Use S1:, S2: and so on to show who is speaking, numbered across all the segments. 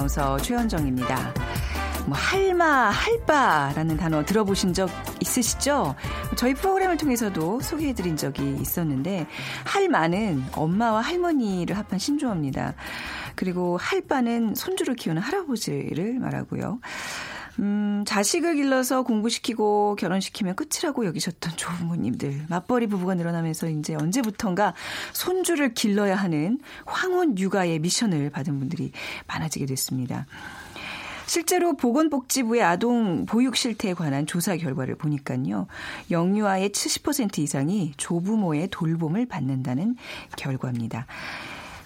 S1: 아나운서 최현정입니다. 뭐 할마, 할바라는 단어 들어보신 적 있으시죠? 저희 프로그램을 통해서도 소개해드린 적이 있었는데 할마는 엄마와 할머니를 합한 신조어입니다. 그리고 할바는 손주를 키우는 할아버지를 말하고요. 음, 자식을 길러서 공부시키고 결혼시키면 끝이라고 여기셨던 조부모님들. 맞벌이 부부가 늘어나면서 이제 언제부턴가 손주를 길러야 하는 황혼 육아의 미션을 받은 분들이 많아지게 됐습니다. 실제로 보건복지부의 아동 보육 실태에 관한 조사 결과를 보니까요. 영유아의 70% 이상이 조부모의 돌봄을 받는다는 결과입니다.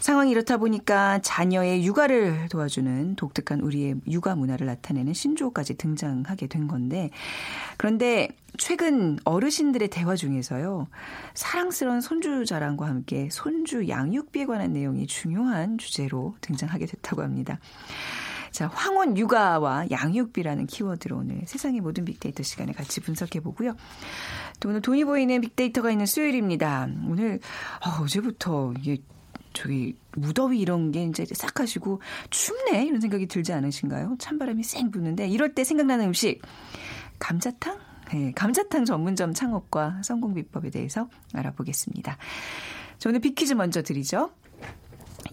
S1: 상황이 이렇다 보니까 자녀의 육아를 도와주는 독특한 우리의 육아 문화를 나타내는 신조어까지 등장하게 된 건데 그런데 최근 어르신들의 대화 중에서요. 사랑스러운 손주 자랑과 함께 손주 양육비에 관한 내용이 중요한 주제로 등장하게 됐다고 합니다. 자, 황혼 육아와 양육비라는 키워드로 오늘 세상의 모든 빅데이터 시간에 같이 분석해 보고요. 또 오늘 돈이 보이는 빅데이터가 있는 수요일입니다. 오늘 어, 어제부터 이게 저기 무더위 이런 게 이제 싹 하시고 춥네 이런 생각이 들지 않으신가요? 찬바람이 쌩 부는데 이럴 때 생각나는 음식 감자탕? 네, 감자탕 전문점 창업과 성공 비법에 대해서 알아보겠습니다. 저는 빅퀴즈 먼저 드리죠.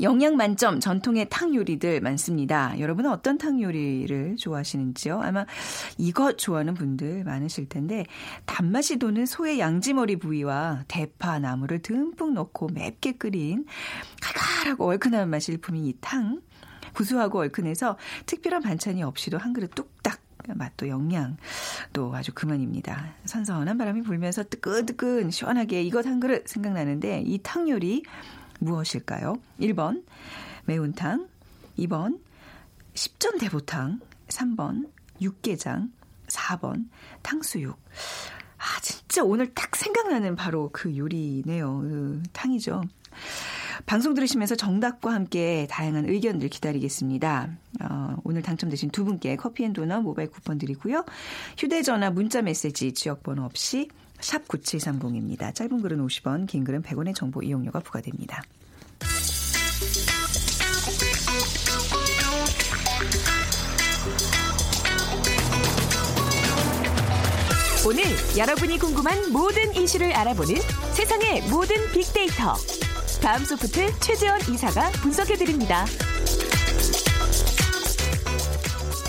S1: 영양 만점 전통의 탕 요리들 많습니다. 여러분은 어떤 탕 요리를 좋아하시는지요? 아마 이것 좋아하는 분들 많으실 텐데 단맛이 도는 소의 양지머리 부위와 대파, 나물을 듬뿍 넣고 맵게 끓인 칼칼하고 얼큰한 맛이 일품인 이 탕. 구수하고 얼큰해서 특별한 반찬이 없이도 한 그릇 뚝딱 맛도 영양 또 아주 그만입니다. 선선한 바람이 불면서 뜨끈뜨끈 시원하게 이것 한 그릇 생각나는데 이 탕 요리 무엇일까요? 1번 매운탕, 2번 십전대보탕, 3번 육개장, 4번 탕수육. 아, 진짜 오늘 딱 생각나는 바로 그 요리네요. 그 탕이죠. 방송 들으시면서 정답과 함께 다양한 의견들 기다리겠습니다. 어, 오늘 당첨되신 두 분께 커피앤도넛 모바일 쿠폰 드리고요. 휴대전화 문자 메시지 지역번호 없이 샵 9730입니다. 짧은 글은 50원, 긴 글은 100원의 정보 이용료가 부과됩니다.
S2: 오늘 여러분이 궁금한 모든 이슈를 알아보는 세상의 모든 빅데이터. 다음 소프트 최재원 이사가 분석해드립니다.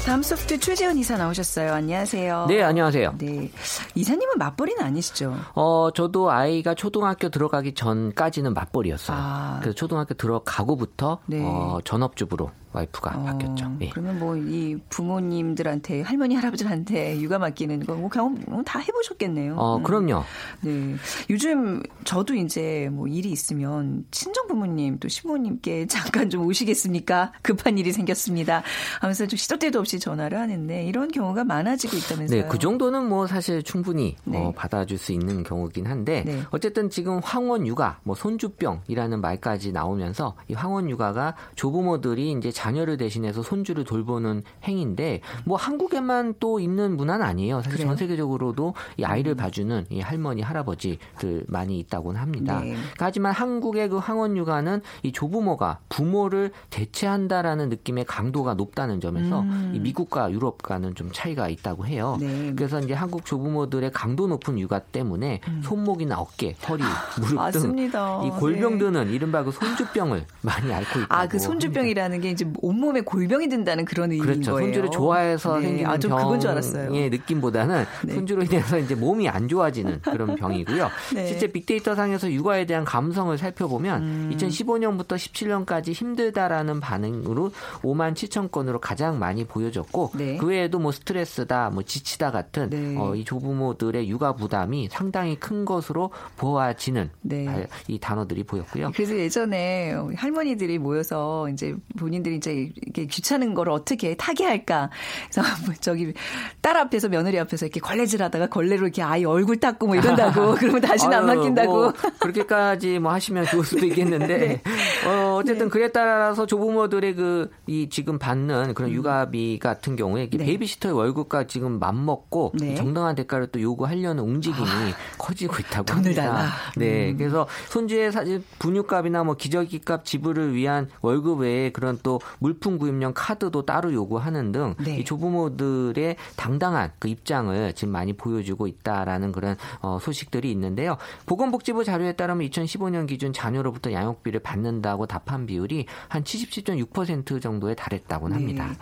S1: 다음 소프트 최재현 이사 나오셨어요. 안녕하세요.
S3: 네, 안녕하세요.
S1: 네. 이사님은 맞벌이는 아니시죠?
S3: 어, 저도 아이가 초등학교 들어가기 전까지는 맞벌이였어요. 아. 그래서 초등학교 들어가고부터 네. 어, 전업주부로 와이프가 어, 바뀌었죠.
S1: 예. 그러면 뭐 이 부모님들한테 할머니 할아버지한테 육아 맡기는 거뭐 경험 다 해보셨겠네요.
S3: 어 음. 그럼요.
S1: 네. 요즘 저도 이제 뭐 일이 있으면 친정 부모님 또 시부모님께 잠깐 좀 오시겠습니까? 급한 일이 생겼습니다. 하면서 좀 시도 때도 없이 전화를 하는데 이런 경우가 많아지고 있다면서요.
S3: 네, 그 정도는 뭐 사실 충분히 네. 어, 받아줄 수 있는 경우긴 한데 네. 어쨌든 지금 황혼 육아, 뭐 손주병이라는 말까지 나오면서 이 황혼 육아가 조부모들이 이제 자녀를 대신해서 손주를 돌보는 행인데 뭐 한국에만 또 있는 문화는 아니에요. 사실 그래요? 전 세계적으로도 이 아이를 음. 봐주는 이 할머니 할아버지들 많이 있다고는 합니다. 네. 하지만 한국의 그 황혼 육아는 이 조부모가 부모를 대체한다라는 느낌의 강도가 높다는 점에서 음. 이 미국과 유럽과는 좀 차이가 있다고 해요. 네. 그래서 이제 한국 조부모들의 강도 높은 육아 때문에 음. 손목이나 어깨, 허리, 무릎 등이 골병 드는 네. 이른바 그 손주병을 많이 앓고 있다고.
S1: 아, 그 손주병이라는 게 이제 온몸에 골병이 든다는 그런 의미인
S3: 그렇죠.
S1: 거예요.
S3: 손주를 좋아해서 네. 생기는 아, 병의 느낌보다는 네. 손주로 인해서 이제 몸이 안 좋아지는 그런 병이고요. 네. 실제 빅데이터 상에서 육아에 대한 감성을 살펴보면 음. 2015년부터 17년까지 힘들다라는 반응으로 5만 7천 건으로 가장 많이 보여졌고 네. 그 외에도 뭐 스트레스다, 뭐 지치다 같은 네. 어, 이 조부모들의 육아 부담이 상당히 큰 것으로 보아지는 네. 이 단어들이 보였고요.
S1: 그래서 예전에 할머니들이 모여서 이제 본인들이 이제 이렇게 귀찮은 거를 어떻게 타개할까. 그래서 뭐 저기 딸 앞에서 며느리 앞에서 이렇게 걸레질 하다가 걸레로 이렇게 아이 얼굴 닦고 뭐 이런다고. 그러면 다시는 안 맡긴다고. 뭐
S3: 그렇게까지 뭐 하시면 좋을 수도 있겠는데 네. 어, 어쨌든 네. 그에 따라서 조부모들의 그 이 지금 받는 그런 음. 육아비 같은 경우에 네. 베이비시터의 월급과 지금 맞먹고 네. 정당한 대가를 또 요구하려는 움직임이 아, 커지고 있다고
S1: 돈을
S3: 합니다.
S1: 달라.
S3: 네, 음. 그래서 손주의 사실 분유값이나 뭐 기저귀값 지불을 위한 월급 외에 그런 또 물품 구입용 카드도 따로 요구하는 등이 네. 조부모들의 당당한 그 입장을 지금 많이 보여주고 있다라는 그런 어, 소식들이 있는데요. 보건복지부 자료에 따르면 2015년 기준 자녀로부터 양육비를 받는다고 답한 비율이 한 77.6% 정도에 달했다고 합니다. 네.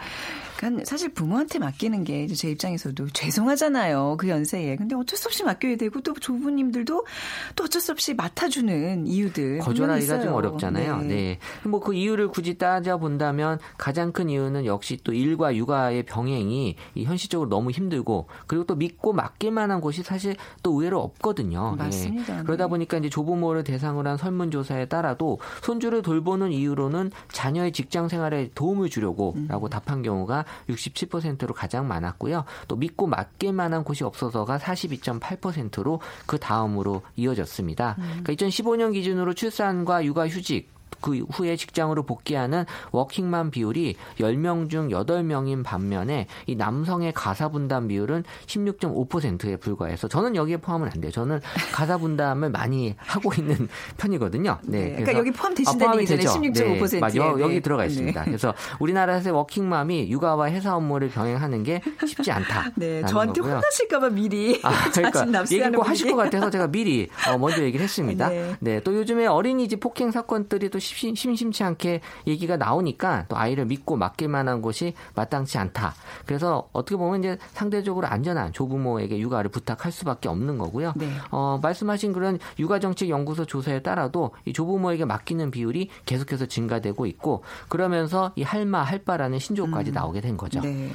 S1: 그러니까 사실 부모한테 맡기는 게 제 입장에서도 죄송하잖아요. 그 연세에. 근데 어쩔 수 없이 맡겨야 되고 또 조부님들도 또 어쩔 수 없이 맡아주는 이유들
S3: 거절하기가 좀 어렵잖아요. 네. 네. 뭐 그 이유를 굳이 따져 본다면 가장 큰 이유는 역시 또 일과 육아의 병행이 현실적으로 너무 힘들고 그리고 또 믿고 맡길 만한 곳이 사실 또 의외로 없거든요.
S1: 네. 맞습니다.
S3: 네. 그러다 보니까 이제 조부모를 대상으로 한 설문조사에 따라도 손주를 돌보는 이유로는 자녀의 직장 생활에 도움을 주려고라고 음. 답한 경우가 67%로 가장 많았고요. 또 믿고 맡길 만한 곳이 없어서가 42.8%로 그 다음으로 이어졌습니다. 음. 그러니까 2015년 기준으로 출산과 육아휴직 그 후에 직장으로 복귀하는 워킹맘 비율이 10명 중 8명인 반면에 이 남성의 가사 분담 비율은 16.5%에 불과해서 저는 여기에 포함은 안 돼요. 저는 가사 분담을 많이 하고 있는 편이거든요.
S1: 네. 네 그러니까 여기 포함되신다는 아, 얘기잖아요. 16.5%. 네,
S3: 맞아. 네. 여기 들어가 있습니다. 네. 그래서 우리나라에서 워킹맘이 육아와 회사 업무를 병행하는 게 쉽지 않다.
S1: 네. 저한테 거고요. 혼나실까봐 미리
S3: 아, 그러니까 얘기 꼭 하실 것 같아서 제가 미리 어, 먼저 얘기를 했습니다. 네. 네. 또 요즘에 어린이집 폭행 사건들이 또 심심치 않게 얘기가 나오니까 또 아이를 믿고 맡길 만한 곳이 마땅치 않다. 그래서 어떻게 보면 이제 상대적으로 안전한 조부모에게 육아를 부탁할 수밖에 없는 거고요. 네. 어, 말씀하신 그런 육아정책연구소 조사에 따라도 이 조부모에게 맡기는 비율이 계속해서 증가되고 있고 그러면서 이 할마 할바라는 신조어까지 음. 나오게 된 거죠. 네.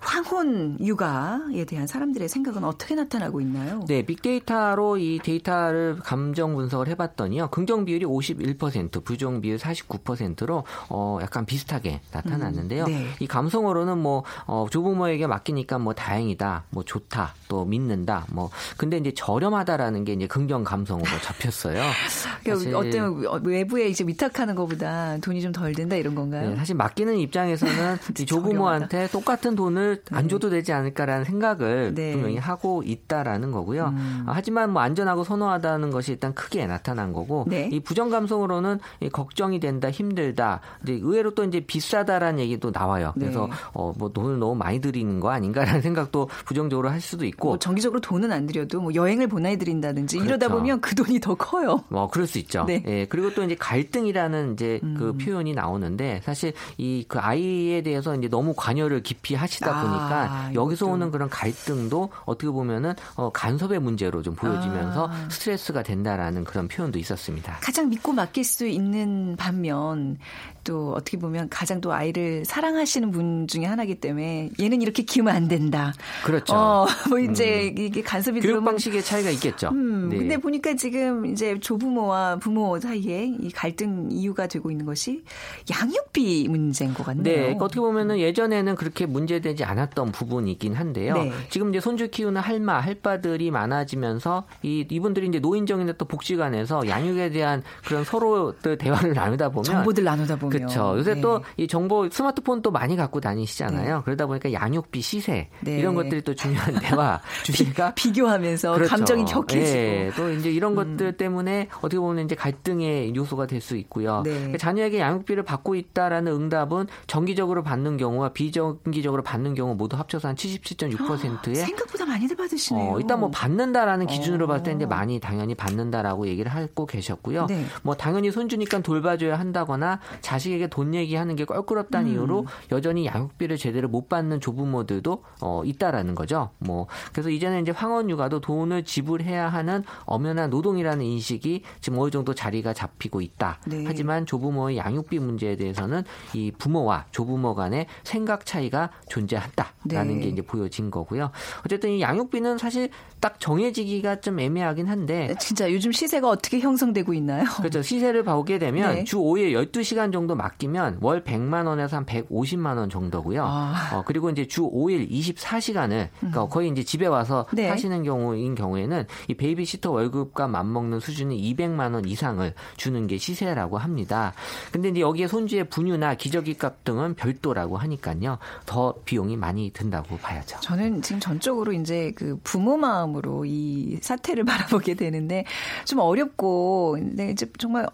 S1: 황혼 육아에 대한 사람들의 생각은 어떻게 나타나고 있나요?
S3: 네, 빅데이터로 이 데이터를 감정 분석을 해봤더니요. 긍정 비율이 51%, 부정 비율 49%로 어 약간 비슷하게 나타났는데요. 음, 네. 이 감성으로는 뭐 어, 조부모에게 맡기니까 뭐 다행이다, 뭐 좋다, 또 믿는다, 뭐 근데 이제 저렴하다라는 게 이제 긍정 감성으로 잡혔어요.
S1: 그러니까 어떤 외부에 이제 위탁하는 것보다 돈이 좀 덜 든다 이런 건가요?
S3: 네, 사실 맡기는 입장에서는 이 조부모한테 똑같은 돈을 안 네. 줘도 되지 않을까라는 생각을 네. 분명히 하고 있다라는 거고요. 음. 하지만 뭐 안전하고 선호하다는 것이 일단 크게 나타난 거고 네. 이 부정 감성으로는 이 걱정이 된다, 힘들다. 근데 의외로 또 이제 비싸다라는 얘기도 나와요. 네. 그래서 네. 어, 뭐 돈을 너무 많이 들이는 거 아닌가라는 생각도 부정적으로 할 수도 있고.
S1: 뭐 정기적으로 돈은 안 들여도 뭐 여행을 보내드린다든지 그렇죠. 이러다 보면 그 돈이 더 커요.
S3: 뭐 그럴 수 있죠. 네. 예, 그리고 또 이제 갈등이라는 이제 음. 그 표현이 나오는데 사실 이 그 아이에 대해서 이제 너무 관여를 깊이 하시다 아, 보니까 여기서 이것도. 오는 그런 갈등도 어떻게 보면은 어, 간섭의 문제로 좀 보여지면서 아. 스트레스가 된다라는 그런 표현도 있었습니다.
S1: 가장 믿고 맡길 수 있는 반면 또 어떻게 보면 가장 또 아이를 사랑하시는 분 중에 하나이기 때문에 얘는 이렇게 키우면 안 된다.
S3: 그렇죠.
S1: 어, 뭐 이제 음. 이게 간섭이
S3: 교육 방식의 차이가 있겠죠.
S1: 음, 네. 근데 보니까 지금 이제 조부모와 부모 사이에 이 갈등 이유가 되고 있는 것이 양육비 문제인 것 같네요.
S3: 네, 그러니까 어떻게 보면은 예전에는 그렇게 문제되지 않았던 부분이긴 한데요. 네. 지금 이제 손주 키우는 할마, 할바들이 많아지면서 이 이분들이 이제 노인정이나 또 복지관에서 양육에 대한 그런 서로 대화 를 나누다 보면
S1: 정보들 나누다 보면
S3: 그렇죠. 요새 네. 또이 정보 스마트폰 또 많이 갖고 다니시잖아요. 네. 그러다 보니까 양육비 시세 네. 이런 것들이 또 중요한 대화 주제가
S1: 비교하면서 그렇죠. 감정이 격해지고
S3: 네. 또 이제 이런 음. 것들 때문에 어떻게 보면 이제 갈등의 요소가 될 수 있고요. 네. 그러니까 자녀에게 양육비를 받고 있다라는 응답은 정기적으로 받는 경우와 비정기적으로 받는 경우 모두 합쳐서 한 77.6%의
S1: 생각보다 많이들 받으시네요.
S3: 어, 일단 뭐 받는다라는 기준으로 어. 봤을 때 이제 많이 당연히 받는다라고 얘기를 하고 계셨고요. 네. 뭐 당연히 손주니까 돌봐줘야 한다거나 자식 자식에게 돈 얘기하는 게 껄끄럽다는 음. 이유로 여전히 양육비를 제대로 못 받는 조부모들도 어, 있다라는 거죠. 뭐 그래서 이제는 이제 황혼 육아도 돈을 지불해야 하는 엄연한 노동이라는 인식이 지금 어느 정도 자리가 잡히고 있다. 네. 하지만 조부모의 양육비 문제에 대해서는 이 부모와 조부모 간의 생각 차이가 존재한다라는 네. 게 이제 보여진 거고요. 어쨌든 이 양육비는 사실 딱 정해지기가 좀 애매하긴 한데
S1: 네, 진짜 요즘 시세가 어떻게 형성되고 있나요?
S3: 그렇죠. 시세를 보게 되면 네. 주 5일 12시간 정도 맡기면 월 100만 원에서 한 150만 원 정도고요. 아. 어, 그리고 이제 주 5일 24시간을 그러니까 음. 거의 이제 집에 와서 네. 하시는 경우인 경우에는 이 베이비시터 월급과 맞먹는 수준이 200만 원 이상을 주는 게 시세라고 합니다. 근데 이제 여기에 손주의 분유나 기저귀 값 등은 별도라고 하니까요. 더 비용이 많이 든다고 봐야죠.
S1: 저는 지금 전적으로 이제 그 부모 마음으로 이 사태를 바라보게 되는데 좀 어렵고 근데 이제 정말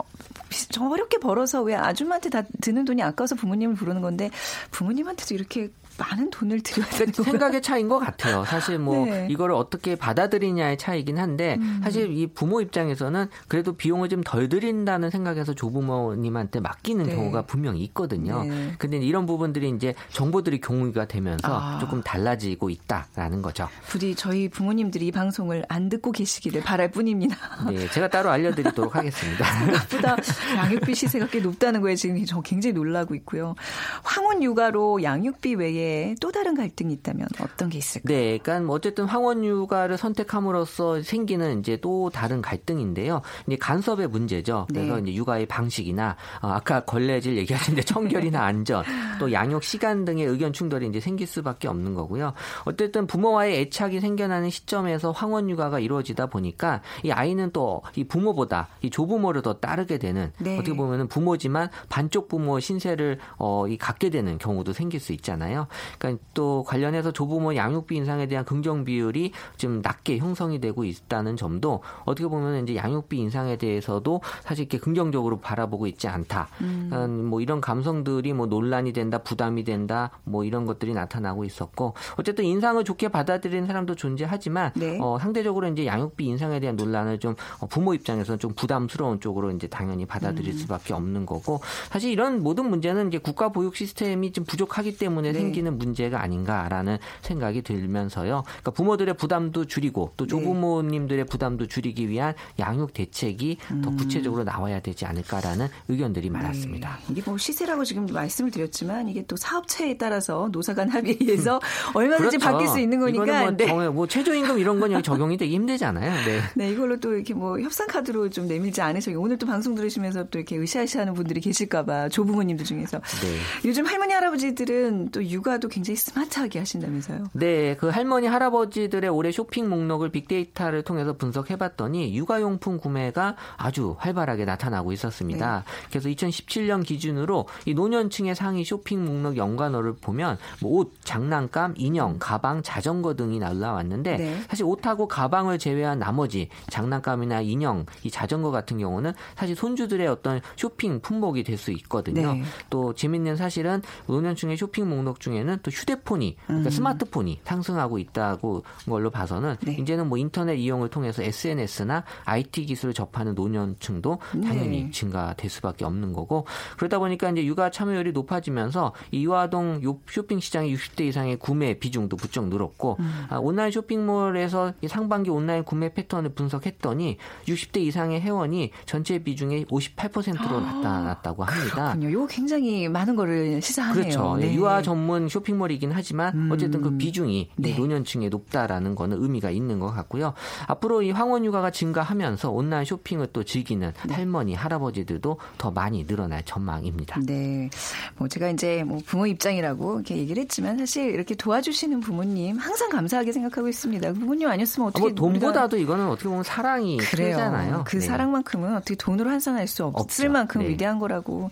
S1: 저 어렵게 벌어서 왜 아줌마한테 다 드는 돈이 아까워서 부모님을 부르는 건데 부모님한테도 이렇게 많은 돈을 들여야 되는 거
S3: 생각의 차이인 것 같아요. 사실 뭐 네. 이거를 어떻게 받아들이냐의 차이긴 한데 음. 사실 이 부모 입장에서는 그래도 비용을 좀 덜 들인다는 생각에서 조부모님한테 맡기는 네. 경우가 분명히 있거든요. 네. 근데 이런 부분들이 이제 정보들이 공유가 되면서 아. 조금 달라지고 있다라는 거죠.
S1: 부디 저희 부모님들이 이 방송을 안 듣고 계시기를 바랄 뿐입니다.
S3: 네, 제가 따로 알려드리도록 하겠습니다.
S1: 생각보다 양육비 시세가 꽤 높다는 거에 지금 저 굉장히 놀라고 있고요. 황혼 육아로 양육비 외에 또 다른 갈등이 있다면 어떤 게 있을까요?
S3: 네, 그러니까 뭐 어쨌든 황원 육아를 선택함으로써 생기는 이제 또 다른 갈등인데요. 이제 간섭의 문제죠. 그래서 네. 이제 육아의 방식이나 어, 아까 걸레질 얘기하셨는데 청결이나 안전, 또 양육 시간 등의 의견 충돌이 이제 생길 수밖에 없는 거고요. 어쨌든 부모와의 애착이 생겨나는 시점에서 황원 육아가 이루어지다 보니까 이 아이는 또 이 부모보다 이 조부모를 더 따르게 되는 네. 어떻게 보면은 부모지만 반쪽 부모 신세를 어, 이 갖게 되는 경우도 생길 수 있잖아요. 그러니까 또 관련해서 조부모 양육비 인상에 대한 긍정 비율이 좀 낮게 형성이 되고 있다는 점도 어떻게 보면 이제 양육비 인상에 대해서도 사실 이렇게 긍정적으로 바라보고 있지 않다. 음. 그러니까 뭐 이런 감성들이 뭐 논란이 된다, 부담이 된다, 뭐 이런 것들이 나타나고 있었고 어쨌든 인상을 좋게 받아들이는 사람도 존재하지만 네. 어, 상대적으로 이제 양육비 인상에 대한 논란을 좀 어, 부모 입장에서는 좀 부담스러운 쪽으로 이제 당연히 받아들일 음. 수밖에 없는 거고 사실 이런 모든 문제는 이제 국가 보육 시스템이 좀 부족하기 때문에 네. 생기는 생기는 문제가 아닌가라는 생각이 들면서요. 그러니까 부모들의 부담도 줄이고 또 네. 조부모님들의 부담도 줄이기 위한 양육 대책이 음. 더 구체적으로 나와야 되지 않을까라는 의견들이 많았습니다.
S1: 네. 이게 뭐 시세라고 지금 말씀을 드렸지만 이게 또 사업체에 따라서 노사간 합의에 의해서 얼마든지 그렇죠. 바뀔 수 있는 거니까.
S3: 뭐, 네. 뭐 최저임금 이런 건 적용이 되기 힘들잖아요. 네.
S1: 네, 이걸로 또 이렇게 뭐 협상 카드로 좀 내밀지 않으셔. 오늘 또 방송 들으시면서 또 이렇게 으쌰으쌰하는 분들이 계실까봐 조부모님들 중에서 네. 요즘 할머니 할아버지들은 또 육아 육아도 굉장히 스마트하게 하신다면서요?
S3: 네, 그 할머니 할아버지들의 올해 쇼핑 목록을 빅데이터를 통해서 분석해봤더니 육아용품 구매가 아주 활발하게 나타나고 있었습니다. 네. 그래서 2017년 기준으로 이 노년층의 상위 쇼핑 목록 연관어를 보면 뭐 옷, 장난감, 인형, 가방, 자전거 등이 올라왔는데 네. 사실 옷하고 가방을 제외한 나머지 장난감이나 인형, 이 자전거 같은 경우는 사실 손주들의 어떤 쇼핑 품목이 될 수 있거든요. 네. 또 재밌는 사실은 노년층의 쇼핑 목록 중에는 보면은 또 휴대폰이 그러니까 음. 스마트폰이 상승하고 있다고 걸로 봐서는 네. 이제는 뭐 인터넷 이용을 통해서 SNS나 IT 기술을 접하는 노년층도 당연히 네. 증가될 수밖에 없는 거고 그러다 보니까 이제 육아 참여율이 높아지면서 이화동 쇼핑 시장의 60대 이상의 구매 비중도 부쩍 늘었고 음. 아, 온라인 쇼핑몰에서 상반기 온라인 구매 패턴을 분석했더니 60대 이상의 회원이 전체 비중의 58%로 아, 나타났다고 합니다.
S1: 그렇군요. 이거 굉장히 많은 거를 시사하네요.
S3: 그렇죠. 네. 유아 전문 쇼핑몰이긴 하지만 음. 어쨌든 그 비중이 네. 노년층에 높다라는 거는 의미가 있는 것 같고요. 앞으로 이 황혼 육아가 증가하면서 온라인 쇼핑을 또 즐기는 네. 할머니 할아버지들도 더 많이 늘어날 전망입니다.
S1: 네, 뭐 제가 이제 뭐 부모 입장이라고 이렇게 얘기를 했지만 사실 이렇게 도와주시는 부모님 항상 감사하게 생각하고 있습니다. 부모님 아니었으면 어떻게 아, 뭐
S3: 돈보다도 이거는 어떻게 보면 사랑이 그래요.
S1: 그 네. 사랑만큼은 어떻게 돈으로 환산할 수 없을 없죠. 만큼 네. 위대한 거라고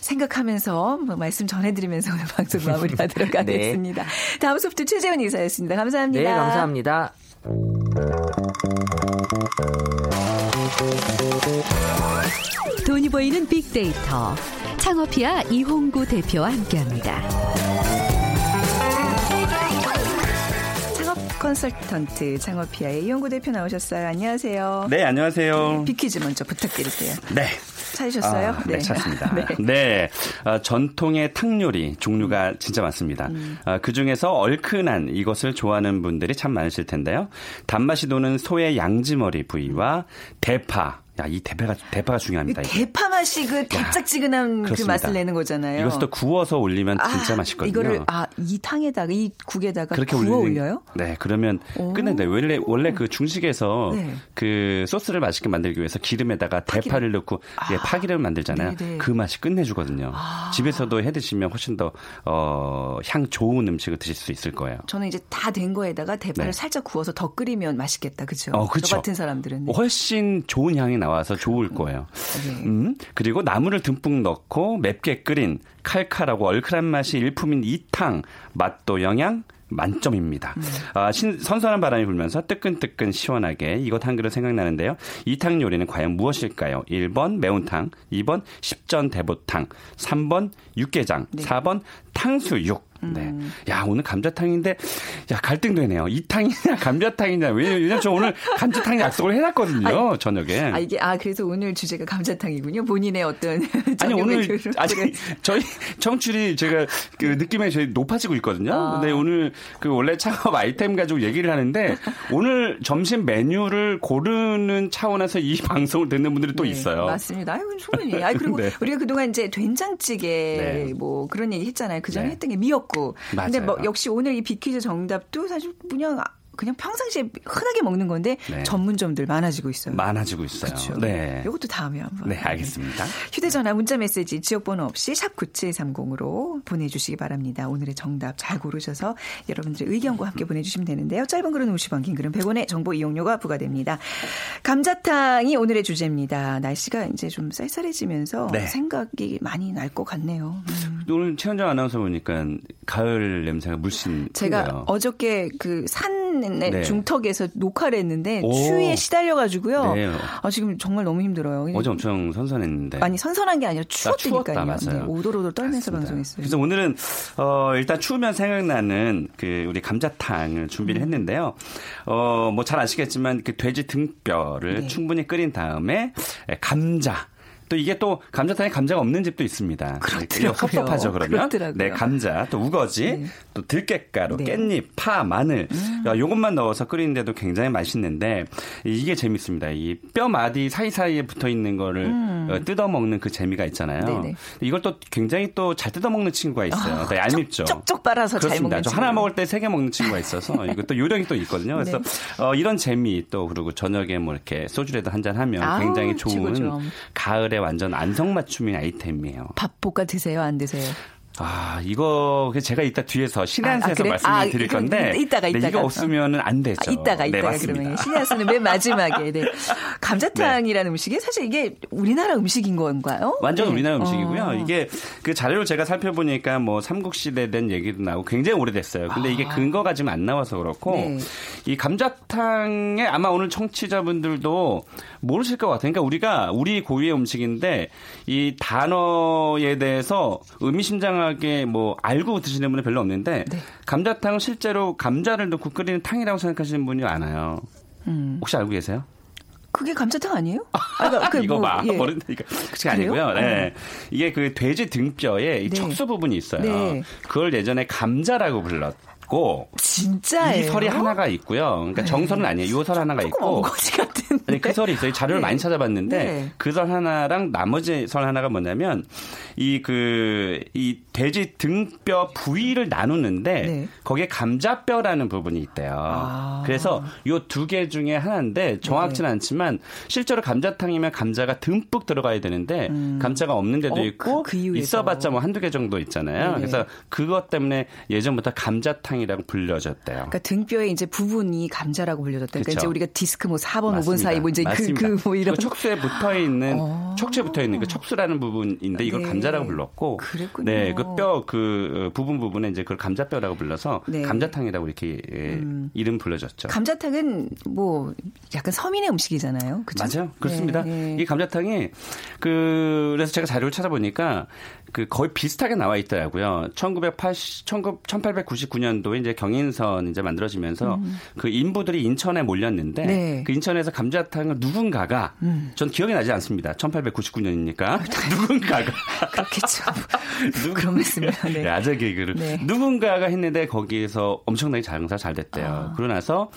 S1: 생각하면서 뭐 말씀 전해드리면서 오늘 방송 마무리하도록 가겠습니다. 네. 다음 소프트 최재훈 이사였습니다. 감사합니다.
S3: 네, 감사합니다.
S2: 돈이 보이는 빅데이터 창업피아 이홍구 대표와 함께합니다.
S1: 창업 컨설턴트 창업피아의 이홍구 대표 나오셨어요. 안녕하세요.
S4: 네, 안녕하세요.
S1: 빅퀴즈 먼저 부탁드릴게요.
S4: 네.
S1: 찾으셨어요?
S4: 아, 네, 네, 찾습니다. 네. 네. 어, 전통의 탕 요리 종류가 진짜 많습니다. 음. 어, 그 중에서 얼큰한 이것을 좋아하는 분들이 참 많으실 텐데요. 단맛이 도는 소의 양지머리 부위와 대파, 야, 이 대파가 대파가 중요합니다.
S1: 대파 맛이 그 달짝지근한 그 맛을 내는 거잖아요.
S4: 이것을 또 구워서 올리면 진짜 아, 맛있거든요.
S1: 이거를 아, 이 탕에다가 이 국에다가 그렇게 구워 올리는, 올려요?
S4: 네, 그러면 끝낸다. 원래 원래 그 중식에서 네. 그 소스를 맛있게 만들기 위해서 기름에다가 파기름. 대파를 넣고 아, 예, 파기름을 만들잖아요. 네네. 네. 그 맛이 끝내주거든요. 아. 집에서도 해 드시면 훨씬 더 어, 향 좋은 음식을 드실 수 있을 거예요.
S1: 저는 이제 다 된 거에다가 대파를 네. 살짝 구워서 더 끓이면 맛있겠다. 그렇죠? 어, 그렇죠. 저 같은 사람들은
S4: 훨씬 좋은 향이 나. 나와서 좋을 거예요. 음, 그리고 나물을 듬뿍 넣고 맵게 끓인 칼칼하고 얼큰한 맛이 일품인 이탕 맛도 영양 만점입니다. 음. 아, 신, 선선한 바람이 불면서 뜨끈뜨끈 시원하게 이것 한 그릇 생각나는데요. 이 탕 요리는 과연 무엇일까요? 1번 매운탕, 2번 십전 대보탕, 3번 육개장, 네. 4번 탕수육. 네. 음. 야, 오늘 감자탕인데, 야, 갈등되네요. 이 탕이냐, 감자탕이냐. 왜냐면 저 오늘 감자탕 약속을 해놨거든요, 아니, 저녁에.
S1: 아, 이게, 아, 그래서 오늘 주제가 감자탕이군요. 본인의 어떤.
S4: 아니, 오늘, 아직, 저희 청출이 제가 그 느낌에 저희 높아지고 있거든요. 아. 근데 오늘 그 원래 창업 아이템 가지고 얘기를 하는데, 오늘 점심 메뉴를 고르는 차원에서 이 방송을 듣는 분들이 또 네, 있어요.
S1: 맞습니다. 아이고, 충분히. 아 그리고 네. 우리가 그동안 이제 된장찌개 네. 뭐 그런 얘기 했잖아요. 그 전에 네. 했던 게 미역 국. 있고. 맞아요. 근데 뭐 역시 오늘 이 비퀴즈 정답도 사실 그냥 그냥 평상시에 흔하게 먹는 건데 네. 전문점들 많아지고 있어요.
S4: 많아지고 있어요. 그렇죠. 네.
S1: 이것도 다음에 한번.
S4: 네, 알겠습니다.
S1: 휴대전화 문자 메시지 지역번호 없이 샵 9730으로 보내주시기 바랍니다. 오늘의 정답 잘 고르셔서 여러분들의 의견과 함께 보내주시면 되는데요. 짧은 글은 50원, 긴 글은 100원의 정보 이용료가 부과됩니다. 감자탕이 오늘의 주제입니다. 날씨가 이제 좀 쌀쌀해지면서 네. 생각이 많이 날 것 같네요.
S4: 음. 오늘 최현정 아나운서 보니까 가을 냄새가 물씬
S1: 제가
S4: 큰가요?
S1: 어저께 그산 네, 네. 중턱에서 녹화를 했는데 오. 추위에 시달려가지고요. 네. 아, 지금 정말 너무 힘들어요.
S4: 어제 엄청 선선했는데.
S1: 아니 선선한 게 아니라 추웠다니까요.
S4: 아, 맞아요. 네,
S1: 오돌오돌 떨면서 맞습니다. 방송했어요.
S4: 그래서 오늘은 어, 일단 추우면 생각나는 그 우리 감자탕을 준비를 음. 했는데요. 어, 뭐 잘 아시겠지만 그 돼지 등뼈를 네. 충분히 끓인 다음에 감자 또 이게 또 감자탕에 감자가 없는 집도 있습니다.
S1: 그렇더라고요.
S4: 섭섭하죠 그러면. 그렇더라고요. 네, 감자, 또 우거지, 네. 또 들깨가루, 네. 깻잎, 파, 마늘. 음. 요것만 넣어서 끓이는데도 굉장히 맛있는데 이게 재밌습니다. 이 뼈 마디 사이사이에 붙어 있는 거를 음. 어, 뜯어 먹는 그 재미가 있잖아요. 네네. 이걸 또 굉장히 또 잘 뜯어 먹는 친구가 있어요. 아, 네, 얄밉죠.
S1: 쪽쪽 빨아서
S4: 그렇습니다.
S1: 저
S4: 하나 먹을 때 세 개 먹는 친구가 있어서 이것도 요령이 또 있거든요. 그래서 네. 어, 이런 재미 또 그리고 저녁에 뭐 이렇게 소주라도 한 잔 하면 굉장히 좋은 가을에 완전 안성맞춤인 아이템이에요.
S1: 밥 볶아 드세요? 안 드세요?
S4: 아, 이거 제가 이따 뒤에서 신한수에서 아, 그래? 말씀을 아, 드릴 건데
S1: 이따가 이따가
S4: 이거 없으면은 안 되죠.
S1: 아, 이따가 네, 이따가 네, 그러면 신한수는 맨 마지막에. 네. 감자탕이라는 네. 음식이 사실 이게 우리나라 음식인 건가요?
S4: 완전 네. 우리나라 음식이고요. 어. 이게 그 자료를 제가 살펴보니까 뭐 삼국시대 된 얘기도 나오고 굉장히 오래됐어요. 근데 이게 아. 근거가 지금 안 나와서 그렇고 네. 이 감자탕에 아마 오늘 청취자분들도 모르실 것 같아요. 그러니까 우리가 우리 고유의 음식인데 이 단어에 대해서 의미심장 하게 뭐 알고 드시는 분은 별로 없는데 네. 감자탕은 실제로 감자를 넣고 끓이는 탕이라고 생각하시는 분이 많아요. 음. 혹시 알고 계세요?
S1: 그게 감자탕 아니에요?
S4: 아, 그러니까 그 이거 뭐, 봐. 예. 모른다니까. 그게 아니고요. 네. 어. 이게 그 돼지 등뼈에 이 네. 척수 부분이 있어요. 네. 그걸 예전에 감자라고 불렀 있고
S1: 진짜이
S4: 설이 하나가 있고요. 그러니까 네. 정설은 아니에요. 이설 하나가 있고.
S1: 같 은데. 아니,
S4: 그 설이 있어요. 자료를 네. 많이 찾아봤는데 네. 그설 하나랑 나머지 설 하나가 뭐냐면 이 그이 그, 돼지 등뼈 부위를 나누는데 네. 거기에 감자뼈라는 부분이 있대요. 아. 그래서 요 두 개 중에 하나인데 정확치는 네. 않지만 실제로 감자탕이면 감자가 듬뿍 들어가야 되는데 음. 감자가 없는 데도 어, 있고 그, 그 있어봤자 뭐 한두 개 정도 있잖아요. 네. 그래서 그것 때문에 예전부터 감자탕이라고 불려졌대요.
S1: 그러니까 등뼈의 이제 부분이 감자라고 불려졌다. 그러니까 이제 우리가 디스크 뭐 4번, 맞습니다. 5번 사이 뭐 이제 그그 뭐 이런
S4: 척수에 붙어 있는 어. 척추에 붙어 있는 그 척수라는 부분인데 이걸 네. 감자라고 불렀고
S1: 그랬군요.
S4: 네, 그 뼈그 그 부분 부분에 이제 그걸 감자뼈라고 불러서 네. 감자탕이라고 이렇게 예, 음. 이름 불러졌죠.
S1: 감자탕은 뭐 약간 서민의 음식이잖아요. 그죠?
S4: 맞아요. 그렇습니다. 네. 이 감자탕이 그 그래서 제가 자료를 찾아보니까 그 거의 비슷하게 나와 있더라고요. 1980 1899년도에 이제 경인선 이제 만들어지면서 음. 그 인부들이 인천에 몰렸는데 네. 그 인천에서 감 자탕을 누군가가 음. 전 기억이 나지 않습니다. 1899년이니까 누군가가
S1: 그렇겠죠. 그런 말씀이요. 네.
S4: 야자 개그를 네. 누군가가 했는데 거기에서 엄청나게 장사 잘 됐대요. 아. 그러고 나서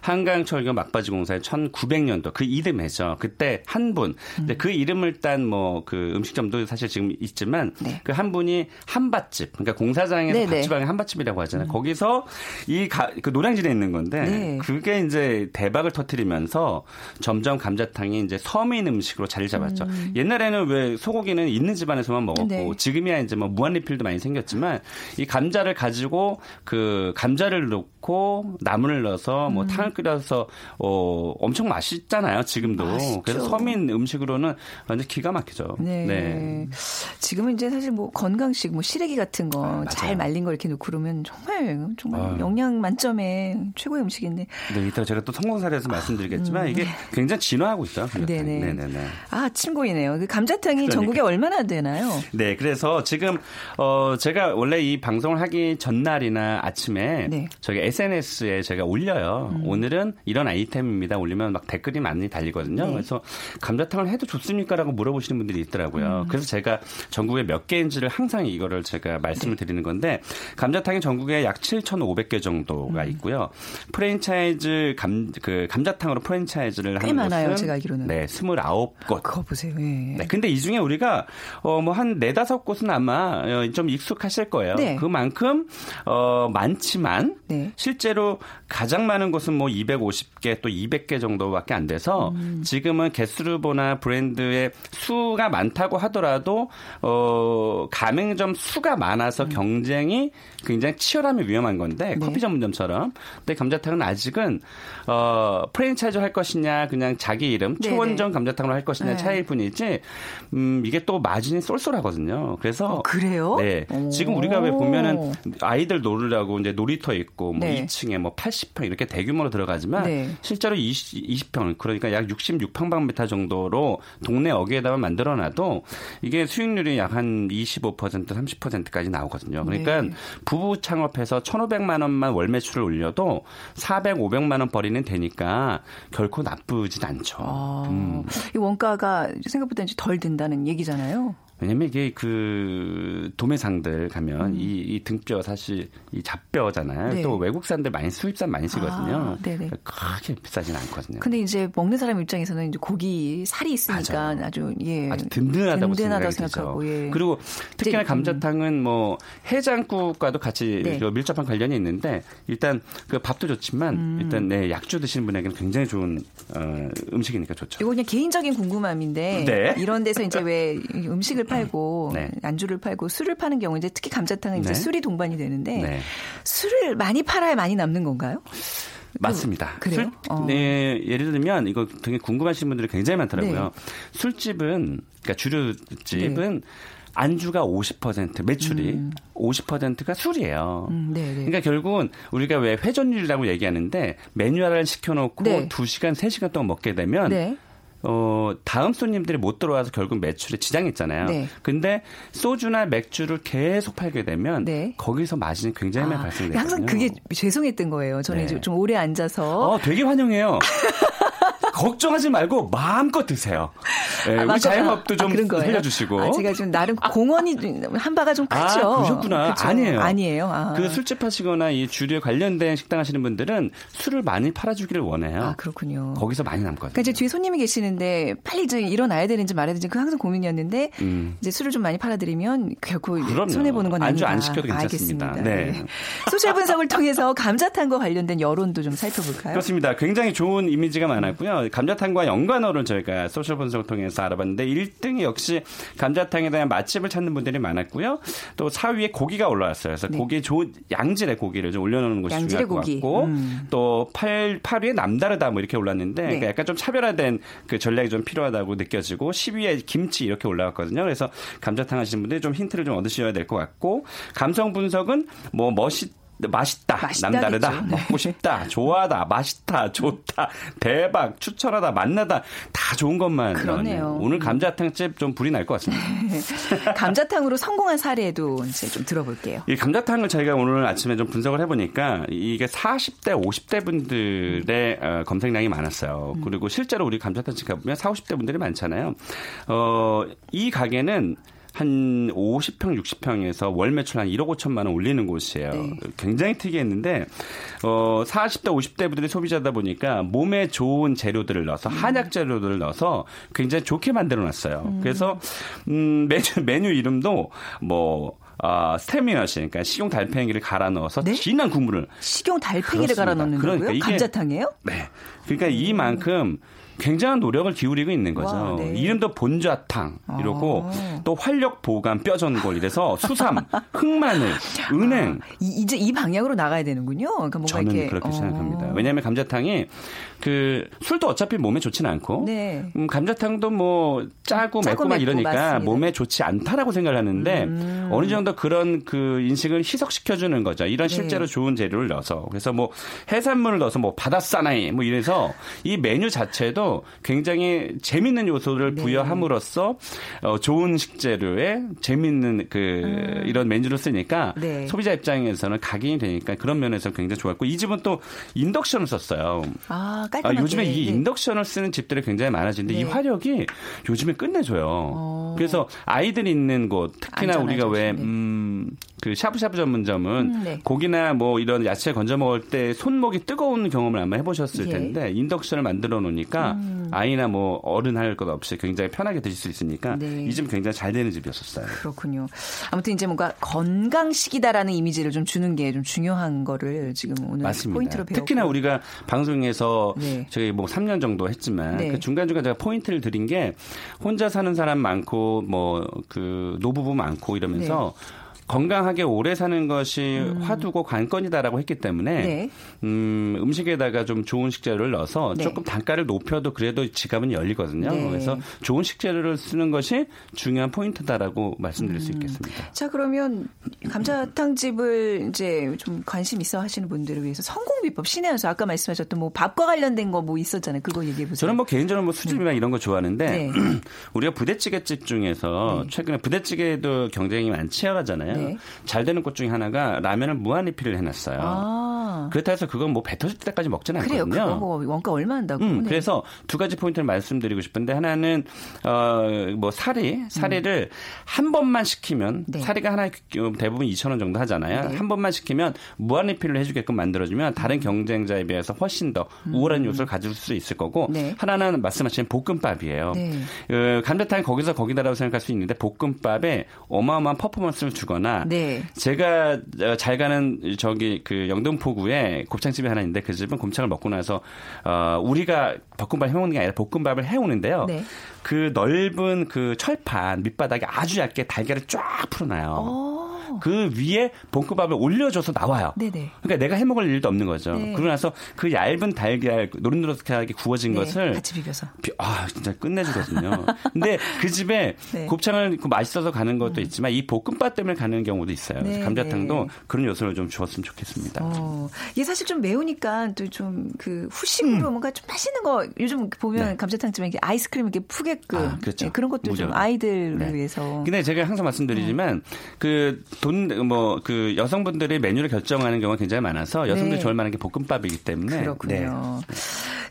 S4: 한강철교 막바지 공사에 1900년도 그 이름에죠. 그때 한 분. 음. 그 이름을 딴 뭐 그 음식점도 사실 지금 있지만 네. 그한 분이 한밭집. 그러니까 공사장에서 네네. 밥집방에 한밭집이라고 하잖아요. 음. 거기서 이그 노량진에 있는 건데 네. 그게 이제 대박을 터트리면서 점점 감자탕이 이제 서민 음식으로 자리 잡았죠. 음. 음. 옛날에는 왜 소고기는 있는 집안에서만 먹었고 네. 지금이야 이제 뭐 무한 리필도 많이 생겼지만 이 감자를 가지고 그 감자를 넣고 나물을 넣어서 뭐 음. 탕을 끓여서 어 엄청 맛있잖아요. 지금도. 맛있죠. 그래서 서민 음식으로는 완전 기가 막히죠.
S1: 네. 네. 지금은 이제 사실 뭐 건강식 뭐 시래기 같은 거잘 아, 말린 거 이렇게 넣고 그러면 정말 정말 아. 영양 만점의 최고의 음식인데.
S4: 네, 이따 제가 또 성공 사례에서 말씀드리겠지만 음, 이게 네. 굉장히 진화하고 있어요. 네네.
S1: 네네네. 아, 침고이네요. 그 감자탕이 그러니까. 전국에 얼마나 되나요?
S4: 네, 그래서 지금 어 제가 원래 이 방송을 하기 전날이나 아침에 네. 저희 SNS에 제가 올려요. 음. 오늘은 이런 아이템입니다. 올리면 막 댓글이 많이 달리거든요. 네. 그래서 감자탕을 해도 좋습니까라고 물어보시는 분들이 있더라고요. 음. 그래서 제가 전국에 몇 개인지를 항상 이거를 제가 말씀을 네. 드리는 건데 감자탕이 전국에 약 7,500개 정도가 음. 있고요. 프랜차이즈 감, 그 감자탕으로 프랜차이즈 를 하는
S1: 많아요, 곳은 제가 알기로는.
S4: 네, 29곳. 아,
S1: 그거 보세요. 예.
S4: 네, 근데 이 중에 우리가 어 뭐한 네다섯 곳은 아마 어, 좀 익숙하실 거예요. 네. 그만큼 어 많지만 네. 실제로 가장 많은 곳은 뭐 250개 또 200개 정도밖에 안 돼서 음. 지금은 개수르보나 브랜드의 수가 많다고 하더라도 어 가맹점 수가 많아서 음. 경쟁이 굉장히 치열하면 위험한 건데 네. 커피 전문점처럼. 근데 감자탕은 아직은 어 프랜차이즈 할 것이냐 그냥 자기 이름 네, 초원정 네. 감자탕으로 할 것이냐 네. 차이일 뿐이지 음 이게 또 마진이 쏠쏠하거든요. 그래서
S1: 어, 그래요?
S4: 네. 지금 우리가 왜 보면은 아이들 놀으라고 이제 놀이터 있고 뭐 네. 2층에 뭐 80평 이렇게 대규모로 들어가지만 네. 실제로 20, 20평 그러니까 약 66평방미터 정도로 동네 어귀에다가 만들어 놔도 이게 수익률이 약 한 25% 30%까지 나오거든요. 그러니까 네. 부부 창업해서 1,500만 원만 월 매출을 올려도 400, 500만 원 벌이는 되니까 결코 나 쁘진 않죠. 아,
S1: 음. 이 원가가 생각보다 이제 덜 든다는 얘기잖아요.
S4: 왜냐면 이게 그 도매상들 가면 음. 이, 이 등뼈 사실 이 잡뼈잖아요. 네. 또 외국산들 많이 수입산 많이 쓰거든요. 아, 네네. 그렇게 비싸진 않거든요.
S1: 근데 이제 먹는 사람 입장에서는 이제 고기 살이 있으니까 맞아요. 아주 예
S4: 아주 든든하다고, 든든하다고 생각하고 예. 그리고 특히나 이제, 감자탕은 뭐 해장국과도 같이 네. 밀접한 관련이 있는데 일단 그 밥도 좋지만 음. 일단 네 약주 드시는 분에게는 굉장히 좋은 어, 음식이니까 좋죠.
S1: 이거 그냥 개인적인 궁금함인데 네. 이런 데서 이제 왜 음식을 팔고 네. 안주를 팔고 술을 파는 경우 이제 특히 감자탕은 이제 네. 술이 동반이 되는데 네. 술을 많이 팔아야 많이 남는 건가요?
S4: 맞습니다.
S1: 그, 래요
S4: 어. 네, 예를 들면 이거 되게 궁금하신 분들이 굉장히 많더라고요. 네. 술집은 그러니까 주류집은 네. 안주가 50% 매출이 음. 50%가 술이에요. 음, 네, 네. 그러니까 결국은 우리가 왜 회전율이라고 얘기하는데 메뉴를 시켜놓고 네. 2시간, 3시간 동안 먹게 되면 네. 어, 다음 손님들이 못 들어와서 결국 매출에 지장이 있잖아요. 네. 근데 소주나 맥주를 계속 팔게 되면 네. 거기서 마진이 굉장히 많이 아, 발생돼요.
S1: 항상 그게 죄송했던 거예요. 저는 네. 좀 오래 앉아서.
S4: 어, 되게 환영해요. 걱정하지 말고 마음껏 드세요. 네, 아, 우리 자영업도 좀 아, 살려주시고.
S1: 아, 제가 좀 나름 공원이 한 바가 좀 크죠.
S4: 아, 그러셨구나. 그렇죠. 아니에요.
S1: 아니에요. 아.
S4: 그 술집 하시거나 이 주류에 관련된 식당 하시는 분들은 술을 많이 팔아주기를 원해요.
S1: 아, 그렇군요.
S4: 거기서 많이 남거든요.
S1: 그러니까 이제 뒤에 손님이 계시는데 빨리 이제 일어나야 되는지 말아야 되는지 그 항상 고민이었는데 음. 이제 술을 좀 많이 팔아드리면 결코 손해 보는 건 아니다.
S4: 안주 안 시켜도 괜찮습니다. 알겠습니다. 네. 네.
S1: 소셜 분석을 통해서 감자탕과 관련된 여론도 좀 살펴볼까요?
S4: 그렇습니다. 굉장히 좋은 이미지가 많았고요. 감자탕과 연관어를 저희가 소셜 분석을 통해서 알아봤는데 1등이 역시 감자탕에 대한 맛집을 찾는 분들이 많았고요. 또 4위에 고기가 올라왔어요. 그래서 네. 고기 좋은 양질의 고기를 좀 올려놓는 것이 중요할 것 같고 음. 또 8, 8위에 남다르다 뭐 이렇게 올랐는데 네. 그러니까 약간 좀 차별화된 그 전략이 좀 필요하다고 느껴지고 10위에 김치 이렇게 올라왔거든요. 그래서 감자탕 하시는 분들이 좀 힌트를 좀 얻으셔야 될 것 같고 감성 분석은 뭐 멋있 맛있다, 맛있다 남다르다, 네. 먹고 싶다, 좋아하다, 맛있다, 좋다, 대박, 추천하다, 만나다 다 좋은 것만 그러네요. 오늘 감자탕집 좀 불이 날 것 같습니다.
S1: 감자탕으로 성공한 사례도 이제 좀 들어볼게요.
S4: 이 감자탕을 저희가 오늘 아침에 좀 분석을 해보니까 이게 40대, 50대 분들의 음. 검색량이 많았어요. 음. 그리고 실제로 우리 감자탕집 가보면 40, 50대 분들이 많잖아요. 어, 이 가게는 한 50평, 60평에서 월 매출 한 1억 5천만 원 올리는 곳이에요. 네. 굉장히 특이했는데 어 40대, 50대 분들이 소비자다 보니까 몸에 좋은 재료들을 넣어서 음. 한약 재료들을 넣어서 굉장히 좋게 만들어 놨어요. 음. 그래서 음 메뉴, 메뉴 이름도 뭐 어, 스테미너시, 그러니까 식용 달팽이를 갈아 넣어서 네? 진한 국물을
S1: 식용 달팽이를 갈아 넣는 그러니까 거고요? 감자탕이에요?
S4: 네. 그러니까 음. 이만큼 굉장한 노력을 기울이고 있는 거죠. 와, 네. 이름도 본좌탕 이러고 아. 또 활력 보관 뼈전골 이래서 수삼, 흑마늘, 은행 아,
S1: 이, 이제 이 방향으로 나가야 되는군요.
S4: 그러니까 저는 이렇게, 그렇게 어. 생각합니다. 왜냐하면 감자탕이 그 술도 어차피 몸에 좋지는 않고 네. 음, 감자탕도 뭐 짜고, 짜고 맵고 막 이러니까 맞습니다. 몸에 좋지 않다라고 생각을 하는데 음. 어느 정도 그런 그 인식을 희석시켜 주는 거죠. 이런 네. 실제로 네. 좋은 재료를 넣어서 그래서 뭐 해산물을 넣어서 뭐 바다사나이 뭐 이래서 이 메뉴 자체도 굉장히 재밌는 요소를 네. 부여함으로써 어, 좋은 식재료에 재밌는 그 음. 이런 메뉴를 쓰니까 네. 소비자 입장에서는 각인이 되니까 그런 면에서 굉장히 좋았고 이 집은 또 인덕션을 썼어요.
S1: 아, 깔끔하게.
S4: 아, 요즘에 이 네. 인덕션을 쓰는 집들이 굉장히 많아지는데 네. 이 화력이 요즘에 끝내줘요. 어. 그래서 아이들 있는 곳 특히나 우리가 왜 네. 음, 그 샤브샤브 전문점은 음, 네. 고기나 뭐 이런 야채 건져 먹을 때 손목이 뜨거운 경험을 아마 해보셨을 예. 텐데 인덕션을 만들어 놓으니까 음. 아이나 뭐 어른 할 것 없이 굉장히 편하게 드실 수 있으니까 네. 이집 굉장히 잘 되는 집이었었어요.
S1: 그렇군요. 아무튼 이제 뭔가 건강식이다라는 이미지를 좀 주는 게 좀 중요한 거를 지금 오늘 맞습니다. 포인트로 배웠고
S4: 특히나 우리가 방송에서 네. 저희 뭐 3년 정도 했지만 네. 그 중간중간 제가 포인트를 드린 게 혼자 사는 사람 많고 뭐 그 노부부 많고 이러면서 네. 건강하게 오래 사는 것이 음. 화두고 관건이다라고 했기 때문에 네. 음, 음식에다가 좀 좋은 식재료를 넣어서 네. 조금 단가를 높여도 그래도 지갑은 열리거든요. 네. 그래서 좋은 식재료를 쓰는 것이 중요한 포인트다라고 말씀드릴 음. 수 있겠습니다.
S1: 자 그러면 감자탕 집을 이제 좀 관심 있어 하시는 분들을 위해서 성공 비법 신의 한수 아까 말씀하셨던 뭐 밥과 관련된 거 뭐 있었잖아요. 그거 얘기해 보세요.
S4: 저는 뭐 개인적으로 뭐 수집이나 음. 이런 거 좋아하는데 네. 우리가 부대찌개집 중에서 네. 최근에 부대찌개도 경쟁이 많이 치열하잖아요. 네. 잘 되는 곳 중에 하나가 라면을 무한 리필을 해놨어요. 아. 그렇다 해서 그건 뭐 뱉어질 때까지 먹지는
S1: 그래요.
S4: 않거든요.
S1: 그거 뭐 원가 얼마 한다고.
S4: 음, 네. 그래서 두 가지 포인트를 말씀드리고 싶은데 하나는 어뭐 사리 사리를 음. 한 번만 시키면 네. 사리가 하나에 대부분 2천 원 정도 하잖아요. 네. 한 번만 시키면 무한 리필을 해주게끔 만들어주면 다른 경쟁자에 비해서 훨씬 더 음. 우월한 요소를 가질 수 있을 거고 네. 하나는 말씀하신 볶음밥이에요. 네. 어, 감자탕이 거기서 거기다라고 생각할 수 있는데 볶음밥에 어마어마한 퍼포먼스를 주거나 네. 제가 어, 잘 가는 저기 그 영등포구에 곱창집이 하나 있는데 그 집은 곱창을 먹고 나서 어 우리가 볶음밥 해먹는 게 아니라 볶음밥을 해오는데요. 네. 그 넓은 그 철판 밑바닥에 아주 얇게 달걀을 쫙 풀어놔요. 오. 그 위에 볶음밥을 올려줘서 나와요. 네네. 그러니까 내가 해먹을 일도 없는 거죠. 네. 그러고 나서 그 얇은 달걀 노릇노릇하게 구워진 네. 것을
S1: 같이 비벼서
S4: 비, 아 진짜 끝내주거든요. 근데 그 집에 네. 곱창을 그 맛있어서 가는 것도 음. 있지만 이 볶음밥 때문에 가는 경우도 있어요. 네. 감자탕도 네. 그런 요소를 좀 주었으면 좋겠습니다. 어,
S1: 이게 사실 좀 매우니까 또 좀 그 후식으로 음. 뭔가 좀 맛있는 거 요즘 보면 네. 감자탕집에 이렇게 아이스크림 이렇게 푸게끔 아, 그렇죠. 그런 것도 무조건. 좀 아이들을 위해서.
S4: 근데 제가 항상 말씀드리지만 그돈 뭐 그 여성분들이 메뉴를 결정하는 경우가 굉장히 많아서 여성들이 네. 좋아할 만한 게 볶음밥이기 때문에
S1: 그렇군요. 네.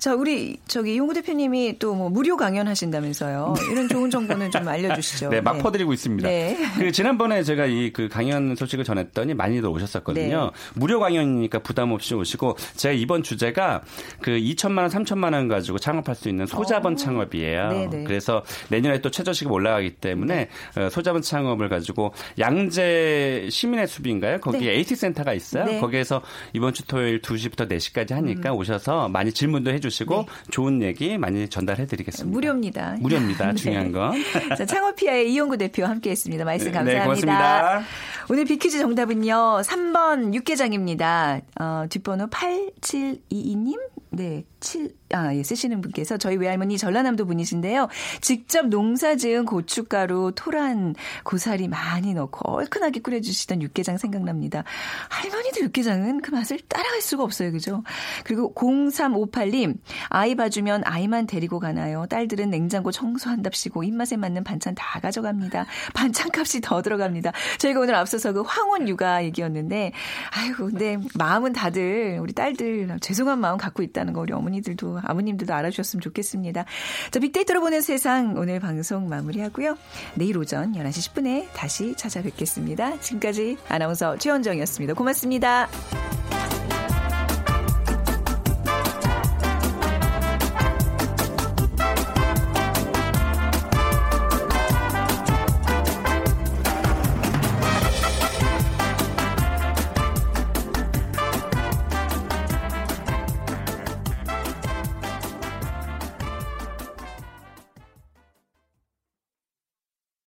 S1: 자, 우리 저기 이용구 대표님이 또 뭐 무료 강연 하신다면서요. 이런 좋은 정보는 좀 알려주시죠.
S4: 네, 막 네. 퍼드리고 있습니다. 네. 그 지난번에 제가 이 그 강연 소식을 전했더니 많이들 오셨었거든요. 네. 무료 강연이니까 부담 없이 오시고 제가 이번 주제가 그 2천만 원, 3천만 원 가지고 창업할 수 있는 소자본 오. 어. 창업이에요. 네네. 네. 그래서 내년에 또 최저시급 올라가기 때문에 네. 어, 소자본 창업을 가지고 양재 시민의 숲인가요? 거기에 네. AT 센터가 있어요. 네. 거기에서 이번 주 토요일 2시부터 4시까지 하니까 음. 오셔서 많이 질문도 해주시고 주시고 네. 좋은 얘기 많이 전달해 드리겠습니다.
S1: 무료입니다.
S4: 무료입니다. 네. 중요한 건.
S1: 자, 창업피아의 이용구 대표 함께 했습니다. 말씀 네, 감사합니다. 네,
S4: 고맙습니다.
S1: 오늘 비퀴즈 정답은요. 3번 육개장입니다. 어, 뒷번호 8722님. 네, 7, 아, 예, 쓰시는 분께서 저희 외할머니 전라남도 분이신데요. 직접 농사 지은 고춧가루, 토란, 고사리 많이 넣고 얼큰하게 끓여주시던 육개장 생각납니다. 할머니들 육개장은 그 맛을 따라갈 수가 없어요. 그죠? 그리고 0358님, 아이 봐주면 아이만 데리고 가나요? 딸들은 냉장고 청소한답시고 입맛에 맞는 반찬 다 가져갑니다. 반찬 값이 더 들어갑니다. 저희가 오늘 앞서서 그 황혼 육아 얘기였는데, 아이고, 근데 마음은 다들, 우리 딸들 죄송한 마음 갖고 있다는 거 우리 어머니들도 아버님들도 알아주셨으면 좋겠습니다. 자, 빅데이터로 보는 세상 오늘 방송 마무리하고요. 내일 오전 11시 10분에 다시 찾아뵙겠습니다. 지금까지 아나운서 최원정이었습니다. 고맙습니다.